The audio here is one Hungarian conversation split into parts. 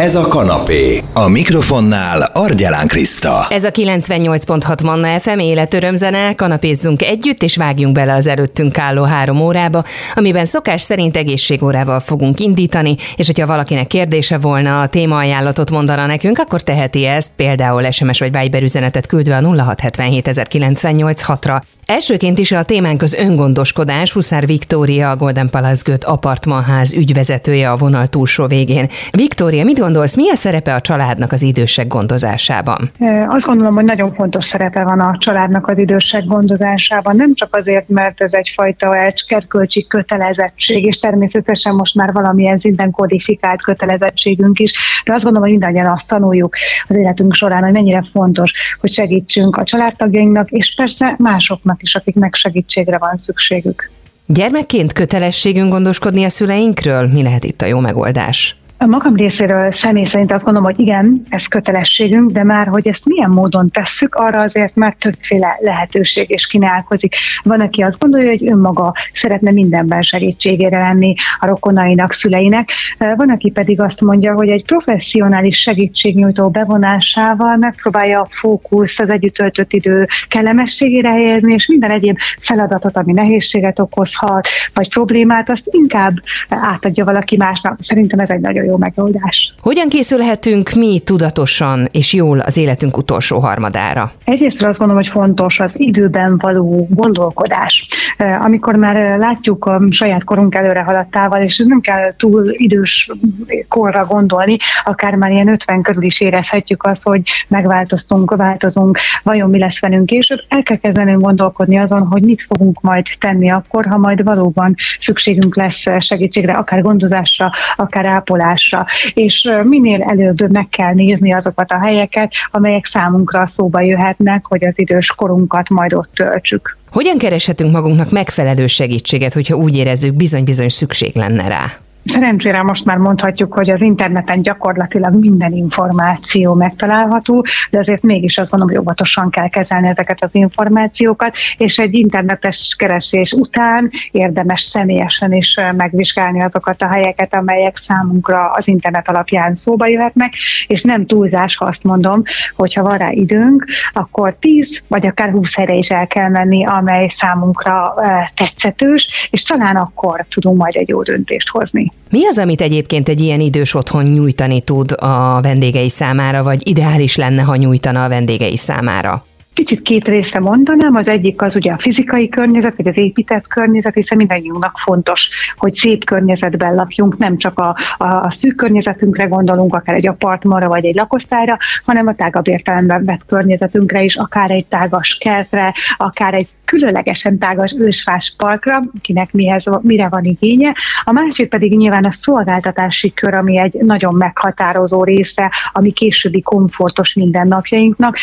Ez a kanapé. A mikrofonnál Argyelán Kriszta. Ez a 98.6 Manna FM életörömzene, kanapézzunk együtt, és vágjunk bele az előttünk álló három órába, amiben szokás szerint egészségórával fogunk indítani, és hogyha valakinek kérdése volna, a témaajánlatot mondana nekünk, akkor teheti ezt, például SMS vagy Viber üzenetet küldve a 0677 ra Elsőként is a témánk az öngondoskodás. Huszár Viktória, a Golden Palace Göt apartmanház ügyvezetője a vonal túlsó végén. Viktória, mit gondolsz, mi a szerepe a családnak az idősek gondozásában? Azt gondolom, hogy nagyon fontos szerepe van a családnak az idősek gondozásában. Nem csak azért, mert ez egyfajta erkölcsi kötelezettség, és természetesen most már valamilyen szinten kodifikált kötelezettségünk is, de azt gondolom, hogy mindannyian azt tanuljuk az életünk során, hogy mennyire fontos, hogy segítsünk a családtagjainknak, és persze másoknak azoknak is, akiknek segítségre van szükségük. Gyermekként kötelességünk gondoskodni a szüleinkről? Mi lehet itt a jó megoldás? A magam részéről személy szerint azt gondolom, hogy igen, ez kötelességünk, de már, hogy ezt milyen módon tesszük, arra azért már többféle lehetőség is kínálkozik. Van, aki azt gondolja, hogy önmaga szeretne mindenben segítségére lenni a rokonainak, szüleinek. Van, aki pedig azt mondja, hogy egy professzionális segítségnyújtó bevonásával megpróbálja a fókusz, az együtt töltött idő kellemességére helyezni, és minden egyéb feladatot, ami nehézséget okozhat, vagy problémát, azt inkább átadja valaki másnak. Szerintem ez egy nagyon jó megoldás. Hogyan készülhetünk mi tudatosan és jól az életünk utolsó harmadára? Egyrészt azt gondolom, hogy fontos az időben való gondolkodás. Amikor már látjuk a saját korunk előre haladtával, és nem kell túl idős korra gondolni, akár már ilyen 50 körül is érezhetjük azt, hogy megváltoztunk, változunk, vajon mi lesz velünk később. El kell kezdenünk gondolkodni azon, hogy mit fogunk majd tenni akkor, ha majd valóban szükségünk lesz segítségre, akár gondozásra, akár ápolásra megoldásra, és minél előbb meg kell nézni azokat a helyeket, amelyek számunkra szóba jöhetnek, hogy az idős korunkat majd ott töltsük. Hogyan kereshetünk magunknak megfelelő segítséget, hogyha úgy érezzük, bizony-bizony szükség lenne rá? Szerencsére most már mondhatjuk, hogy az interneten gyakorlatilag minden információ megtalálható, de azért mégis azt gondolom, hogy óvatosan kell kezelni ezeket az információkat, és egy internetes keresés után érdemes személyesen is megvizsgálni azokat a helyeket, amelyek számunkra az internet alapján szóba jöhetnek, és nem túlzás, ha azt mondom, hogy ha van rá időnk, akkor 10 vagy akár 20 helyre is el kell menni, amely számunkra tetszetős, és talán akkor tudunk majd egy jó döntést hozni. Mi az, amit egyébként egy ilyen idős otthon nyújtani tud a vendégei számára, vagy ideális lenne, ha nyújtana a vendégei számára? Kicsit két része mondanám, az egyik az ugye a fizikai környezet, vagy az épített környezet, hiszen mindannyiunknak fontos, hogy szép környezetben lakjunk, nem csak a, a, a szűk környezetünkre gondolunk, akár egy apartmanra, vagy egy lakosztályra, hanem a tágabb értelemben vett környezetünkre is, akár egy tágas kertre, akár egy különlegesen tágas ősfás parkra, kinek mihez, mire van igénye. A másik pedig nyilván a szolgáltatási kör, ami egy nagyon meghatározó része, ami későbbi komfortos mindennapjainknak.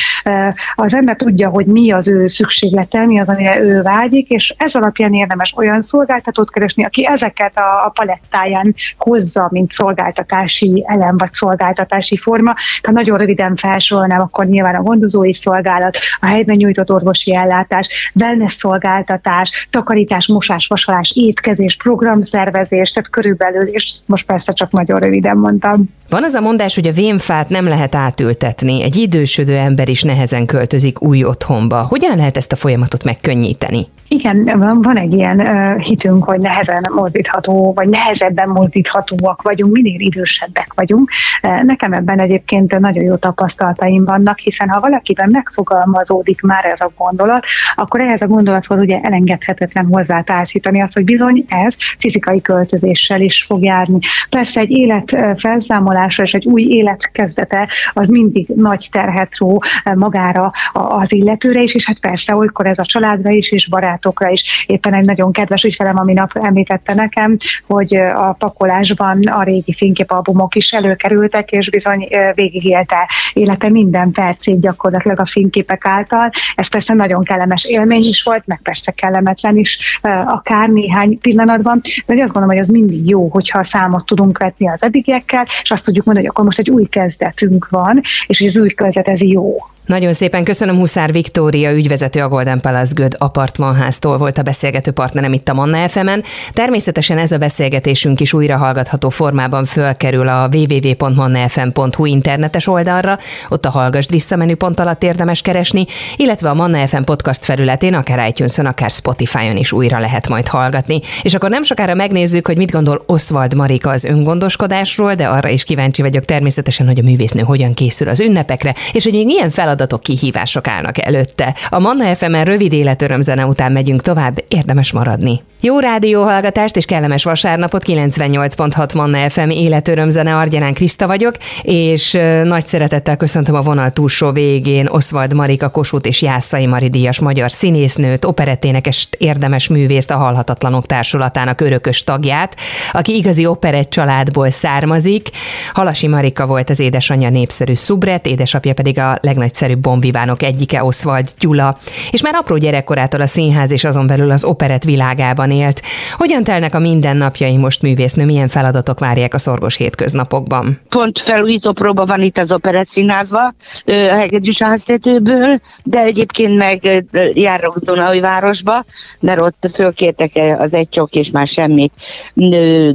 Az ember tudja, hogy mi az ő szükséglete, mi az, amire ő vágyik, és ez alapján érdemes olyan szolgáltatót keresni, aki ezeket a, a palettáján hozza, mint szolgáltatási elem vagy szolgáltatási forma. Ha nagyon röviden felsorolnám, akkor nyilván a gondozói szolgálat, a helyben nyújtott orvosi ellátás, wellness szolgáltatás, takarítás, mosás, vasalás, étkezés, programszervezés, tehát körülbelül, és most persze csak nagyon röviden mondtam. Van az a mondás, hogy a vénfát nem lehet átültetni, egy idősödő ember is nehezen költözik új otthonba. Hogyan lehet ezt a folyamatot megkönnyíteni? Igen, van, egy ilyen hitünk, hogy nehezen mozdítható, vagy nehezebben mozdíthatóak vagyunk, minél idősebbek vagyunk. Nekem ebben egyébként nagyon jó tapasztalataim vannak, hiszen ha valakiben megfogalmazódik már ez a gondolat, akkor ehhez a gondolathoz ugye elengedhetetlen hozzátársítani azt, hogy bizony ez fizikai költözéssel is fog járni. Persze egy élet felszámolása és egy új élet kezdete az mindig nagy terhet ró magára az illetőre is, és hát persze olykor ez a családra is, és barát barátokra is. Éppen egy nagyon kedves ügyfelem, ami nap említette nekem, hogy a pakolásban a régi fényképalbumok is előkerültek, és bizony végigélte élete minden percét gyakorlatilag a fényképek által. Ez persze nagyon kellemes élmény is volt, meg persze kellemetlen is akár néhány pillanatban, de azt gondolom, hogy az mindig jó, hogyha a számot tudunk vetni az eddigiekkel, és azt tudjuk mondani, hogy akkor most egy új kezdetünk van, és ez új kezdet, ez jó. Nagyon szépen köszönöm Huszár Viktória, ügyvezető a Golden Palace Good apartmanháztól volt a beszélgető partnerem itt a Manna fm -en. Természetesen ez a beszélgetésünk is újra hallgatható formában fölkerül a www.mannafm.hu internetes oldalra, ott a Hallgasd vissza menüpont alatt érdemes keresni, illetve a Manna FM podcast felületén, akár itunes akár Spotify-on is újra lehet majd hallgatni. És akkor nem sokára megnézzük, hogy mit gondol Oswald Marika az öngondoskodásról, de arra is kíváncsi vagyok természetesen, hogy a művésznő hogyan készül az ünnepekre, és hogy még milyen feladatok, kihívások állnak előtte. A Manna FM-en rövid életörömzene után megyünk tovább, érdemes maradni. Jó rádióhallgatást és kellemes vasárnapot, 98.6 Manna FM életörömzene, Argyelán Kriszta vagyok, és nagy szeretettel köszöntöm a vonal túlsó végén Oswald Marika Kossuth és Jászai Mari díjas magyar színésznőt, operetténekes érdemes művészt, a Halhatatlanok Társulatának örökös tagját, aki igazi operett családból származik. Halasi Marika volt az édesanyja népszerű szubret, édesapja pedig a legnagyszerűbb bombivánok egyike, Oswald Gyula, és már apró gyerekkorától a színház és azon belül az operett világában élt. Hogyan telnek a mindennapjai most művésznő, milyen feladatok várják a szorgos hétköznapokban? Pont felújító próba van itt az operett színházban, a Hegedűs háztetőből, de egyébként meg járok városba, mert ott fölkértek az egy csok és már semmi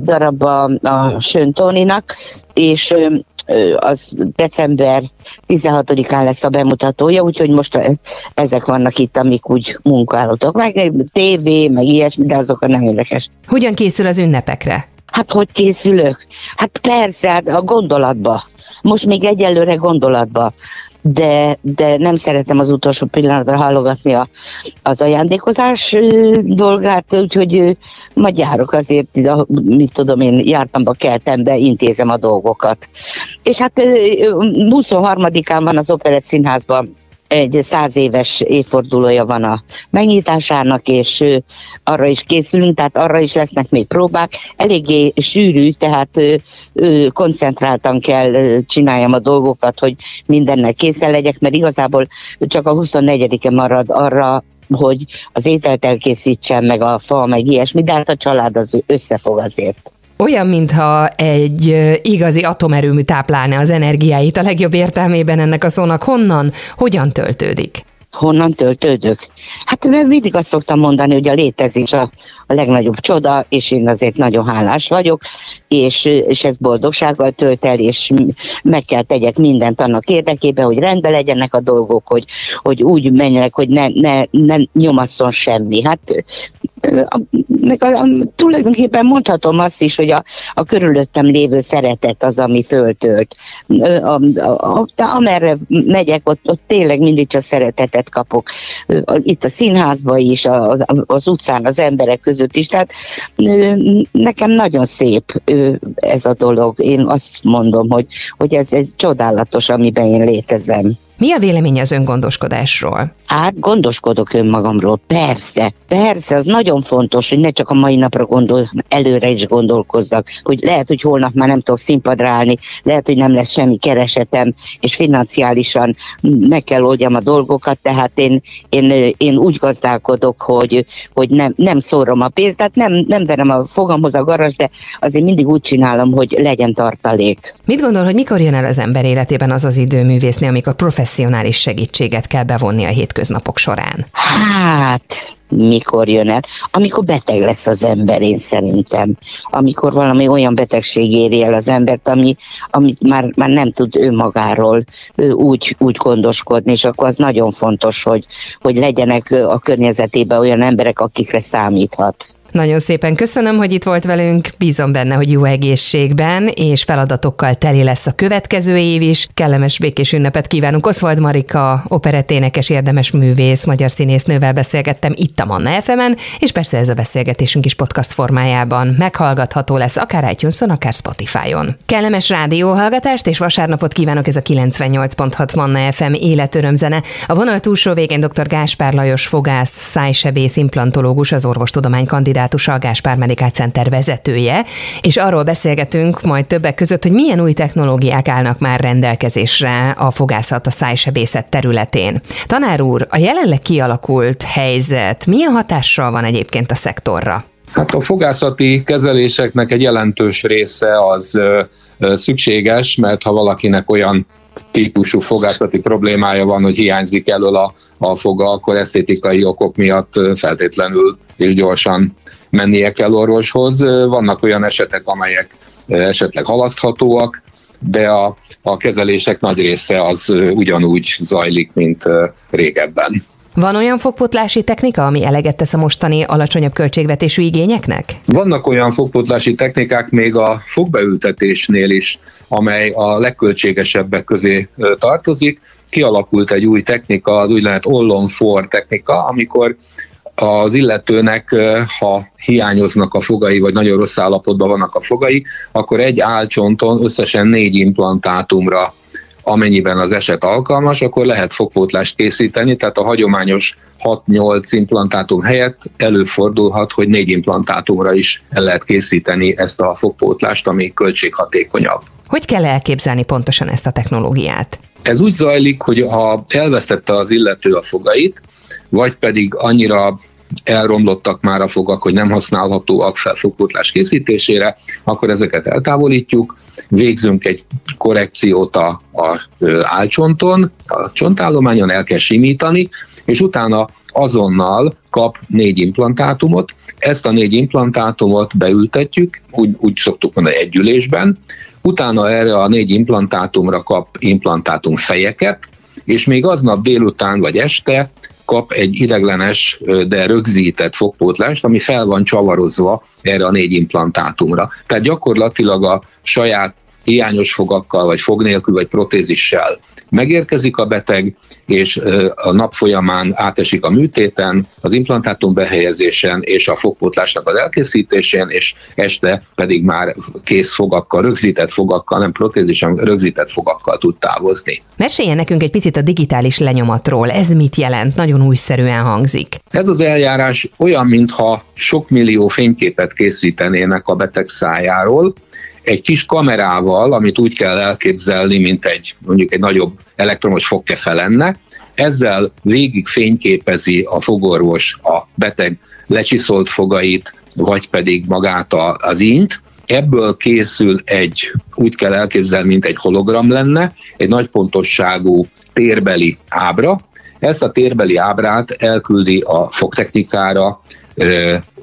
darabba a Söntóninak, és az december 16-án lesz a bemutatója, úgyhogy most ezek vannak itt, amik úgy munkálatok. Meg tévé, meg ilyesmi, de azok a nem érdekes. Hogyan készül az ünnepekre? Hát hogy készülök? Hát persze, hát a gondolatba. Most még egyelőre gondolatba de, de nem szeretem az utolsó pillanatra hallogatni a, az ajándékozás dolgát, úgyhogy majd járok azért, mit tudom én, jártamba, keltembe, intézem a dolgokat. És hát 23-án van az Operett Színházban egy száz éves évfordulója van a megnyitásának, és arra is készülünk, tehát arra is lesznek még próbák. Eléggé sűrű, tehát koncentráltan kell csináljam a dolgokat, hogy mindennek készen legyek, mert igazából csak a 24-e marad arra, hogy az ételt elkészítsem, meg a fa, meg ilyesmi, de hát a család az összefog azért. Olyan, mintha egy igazi atomerőmű táplálna az energiáit a legjobb értelmében ennek a szónak. Honnan, hogyan töltődik? honnan töltődök? Hát mindig azt szoktam mondani, hogy a létezés a, a legnagyobb csoda, és én azért nagyon hálás vagyok, és, és ez boldogsággal tölt el, és meg kell tegyek mindent annak érdekében, hogy rendben legyenek a dolgok, hogy, hogy úgy menjenek, hogy ne, ne, ne nyomasszon semmi. Hát a, a, a, tulajdonképpen mondhatom azt is, hogy a, a körülöttem lévő szeretet az, ami föltölt. A, a, a, amerre megyek, ott, ott tényleg mindig csak szeretetet kapok. Itt a színházban is, az, az utcán, az emberek között is. Tehát nekem nagyon szép ez a dolog. Én azt mondom, hogy, hogy ez, ez csodálatos, amiben én létezem. Mi a vélemény az öngondoskodásról? Hát gondoskodok önmagamról, persze, persze, az nagyon fontos, hogy ne csak a mai napra gondol, előre is gondolkozzak, hogy lehet, hogy holnap már nem tudok színpadra állni, lehet, hogy nem lesz semmi keresetem, és financiálisan meg kell oldjam a dolgokat, tehát én, én, én úgy gazdálkodok, hogy, hogy nem, nem szórom a pénzt, tehát nem, nem verem a fogamhoz a garas, de azért mindig úgy csinálom, hogy legyen tartalék. Mit gondol, hogy mikor jön el az ember életében az az idő művészni, amikor professzionális professzionális segítséget kell bevonni a hétköznapok során? Hát, mikor jön el? Amikor beteg lesz az ember, én szerintem. Amikor valami olyan betegség éri el az embert, ami, amit már, már nem tud önmagáról úgy, úgy gondoskodni, és akkor az nagyon fontos, hogy, hogy legyenek a környezetében olyan emberek, akikre számíthat. Nagyon szépen köszönöm, hogy itt volt velünk. Bízom benne, hogy jó egészségben és feladatokkal teli lesz a következő év is. Kellemes békés ünnepet kívánunk. Oswald Marika, operetténekes érdemes művész, magyar színésznővel beszélgettem itt a Manna fm és persze ez a beszélgetésünk is podcast formájában meghallgatható lesz akár itunes akár Spotify-on. Kellemes rádióhallgatást és vasárnapot kívánok ez a 98.6 Manna FM életörömzene. A vonal túlsó végén dr. Gáspár Lajos fogász, szájsebész, implantológus, az orvostudomány kandidát kandidátusa, a Gáspár Center vezetője, és arról beszélgetünk majd többek között, hogy milyen új technológiák állnak már rendelkezésre a fogászat, a szájsebészet területén. Tanár úr, a jelenleg kialakult helyzet milyen hatással van egyébként a szektorra? Hát a fogászati kezeléseknek egy jelentős része az szükséges, mert ha valakinek olyan típusú fogászati problémája van, hogy hiányzik elől a, a foga, akkor esztétikai okok miatt feltétlenül és gyorsan mennie kell orvoshoz. Vannak olyan esetek, amelyek esetleg halaszthatóak, de a, a kezelések nagy része az ugyanúgy zajlik, mint régebben. Van olyan fogpotlási technika, ami eleget tesz a mostani alacsonyabb költségvetésű igényeknek? Vannak olyan fogpotlási technikák még a fogbeültetésnél is, amely a legköltségesebbek közé tartozik. Kialakult egy új technika, az úgynevezett ollon-for technika, amikor az illetőnek, ha hiányoznak a fogai, vagy nagyon rossz állapotban vannak a fogai, akkor egy álcsonton összesen négy implantátumra amennyiben az eset alkalmas, akkor lehet fogpótlást készíteni, tehát a hagyományos 6-8 implantátum helyett előfordulhat, hogy négy implantátumra is el lehet készíteni ezt a fogpótlást, ami költséghatékonyabb. Hogy kell elképzelni pontosan ezt a technológiát? Ez úgy zajlik, hogy ha elvesztette az illető a fogait, vagy pedig annyira elromlottak már a fogak, hogy nem használhatóak fel fogpótlás készítésére, akkor ezeket eltávolítjuk, végzünk egy korrekciót a, a álcsonton, a csontállományon el kell simítani, és utána azonnal kap négy implantátumot, ezt a négy implantátumot beültetjük, úgy, úgy szoktuk mondani egy ülésben, utána erre a négy implantátumra kap implantátum fejeket, és még aznap délután vagy este kap egy ideglenes, de rögzített fogpótlást, ami fel van csavarozva erre a négy implantátumra. Tehát gyakorlatilag a saját hiányos fogakkal, vagy fog nélkül, vagy protézissel megérkezik a beteg, és a nap folyamán átesik a műtéten, az implantátum behelyezésen és a fogpótlásnak az elkészítésén, és este pedig már kész fogakkal, rögzített fogakkal, nem protézis, hanem rögzített fogakkal tud távozni. Meséljen nekünk egy picit a digitális lenyomatról. Ez mit jelent? Nagyon újszerűen hangzik. Ez az eljárás olyan, mintha sok millió fényképet készítenének a beteg szájáról, egy kis kamerával, amit úgy kell elképzelni, mint egy mondjuk egy nagyobb elektromos fogkefe lenne, ezzel végig fényképezi a fogorvos a beteg lecsiszolt fogait, vagy pedig magát az int, Ebből készül egy, úgy kell elképzelni, mint egy hologram lenne, egy nagy pontosságú térbeli ábra. Ezt a térbeli ábrát elküldi a fogtechnikára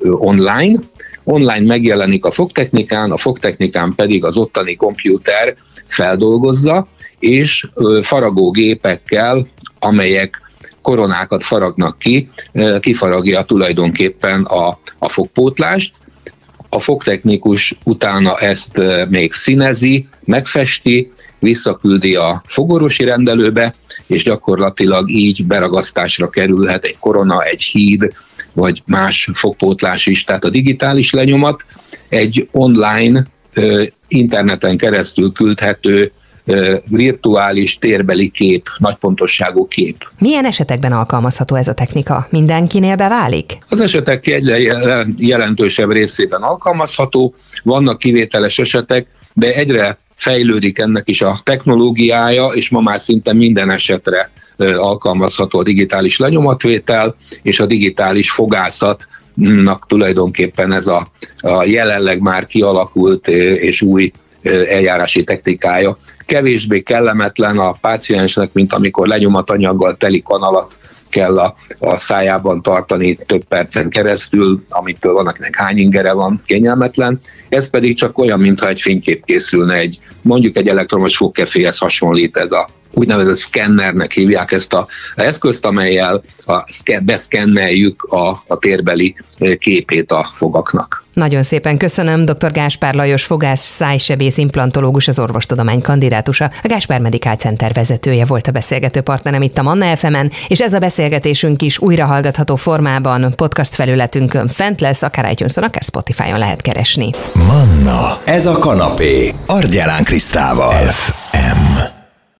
online, online megjelenik a fogtechnikán, a fogtechnikán pedig az ottani kompjúter feldolgozza, és faragógépekkel, amelyek koronákat faragnak ki, kifaragja tulajdonképpen a, a fogpótlást, a fogtechnikus utána ezt még színezi, megfesti, visszaküldi a fogorvosi rendelőbe, és gyakorlatilag így beragasztásra kerülhet egy korona, egy híd, vagy más fogpótlás is. Tehát a digitális lenyomat egy online, interneten keresztül küldhető virtuális térbeli kép, nagypontosságú kép. Milyen esetekben alkalmazható ez a technika? Mindenkinél beválik? Az esetek egyre jelentősebb részében alkalmazható, vannak kivételes esetek, de egyre fejlődik ennek is a technológiája, és ma már szinte minden esetre alkalmazható a digitális lenyomatvétel, és a digitális fogászatnak tulajdonképpen ez a, a jelenleg már kialakult és új eljárási technikája. Kevésbé kellemetlen a páciensnek, mint amikor lenyomatanyaggal teli kanalat kell a, a szájában tartani több percen keresztül, amitől van, akinek hány ingere van, kényelmetlen. Ez pedig csak olyan, mintha egy fénykép készülne, egy, mondjuk egy elektromos fogkeféhez hasonlít ez a úgynevezett szkennernek hívják ezt a eszközt, amelyel a, beszkenneljük a, a térbeli képét a fogaknak. Nagyon szépen köszönöm dr. Gáspár Lajos fogász szájsebész implantológus, az orvostudomány kandidátusa, a Gáspár Medical Center vezetője volt a beszélgető partnerem itt a Manna fm és ez a beszélgetésünk is újra hallgatható formában podcast felületünkön fent lesz, akár itunes akár Spotify-on lehet keresni. Manna, ez a kanapé, Argyelán Krisztával. F.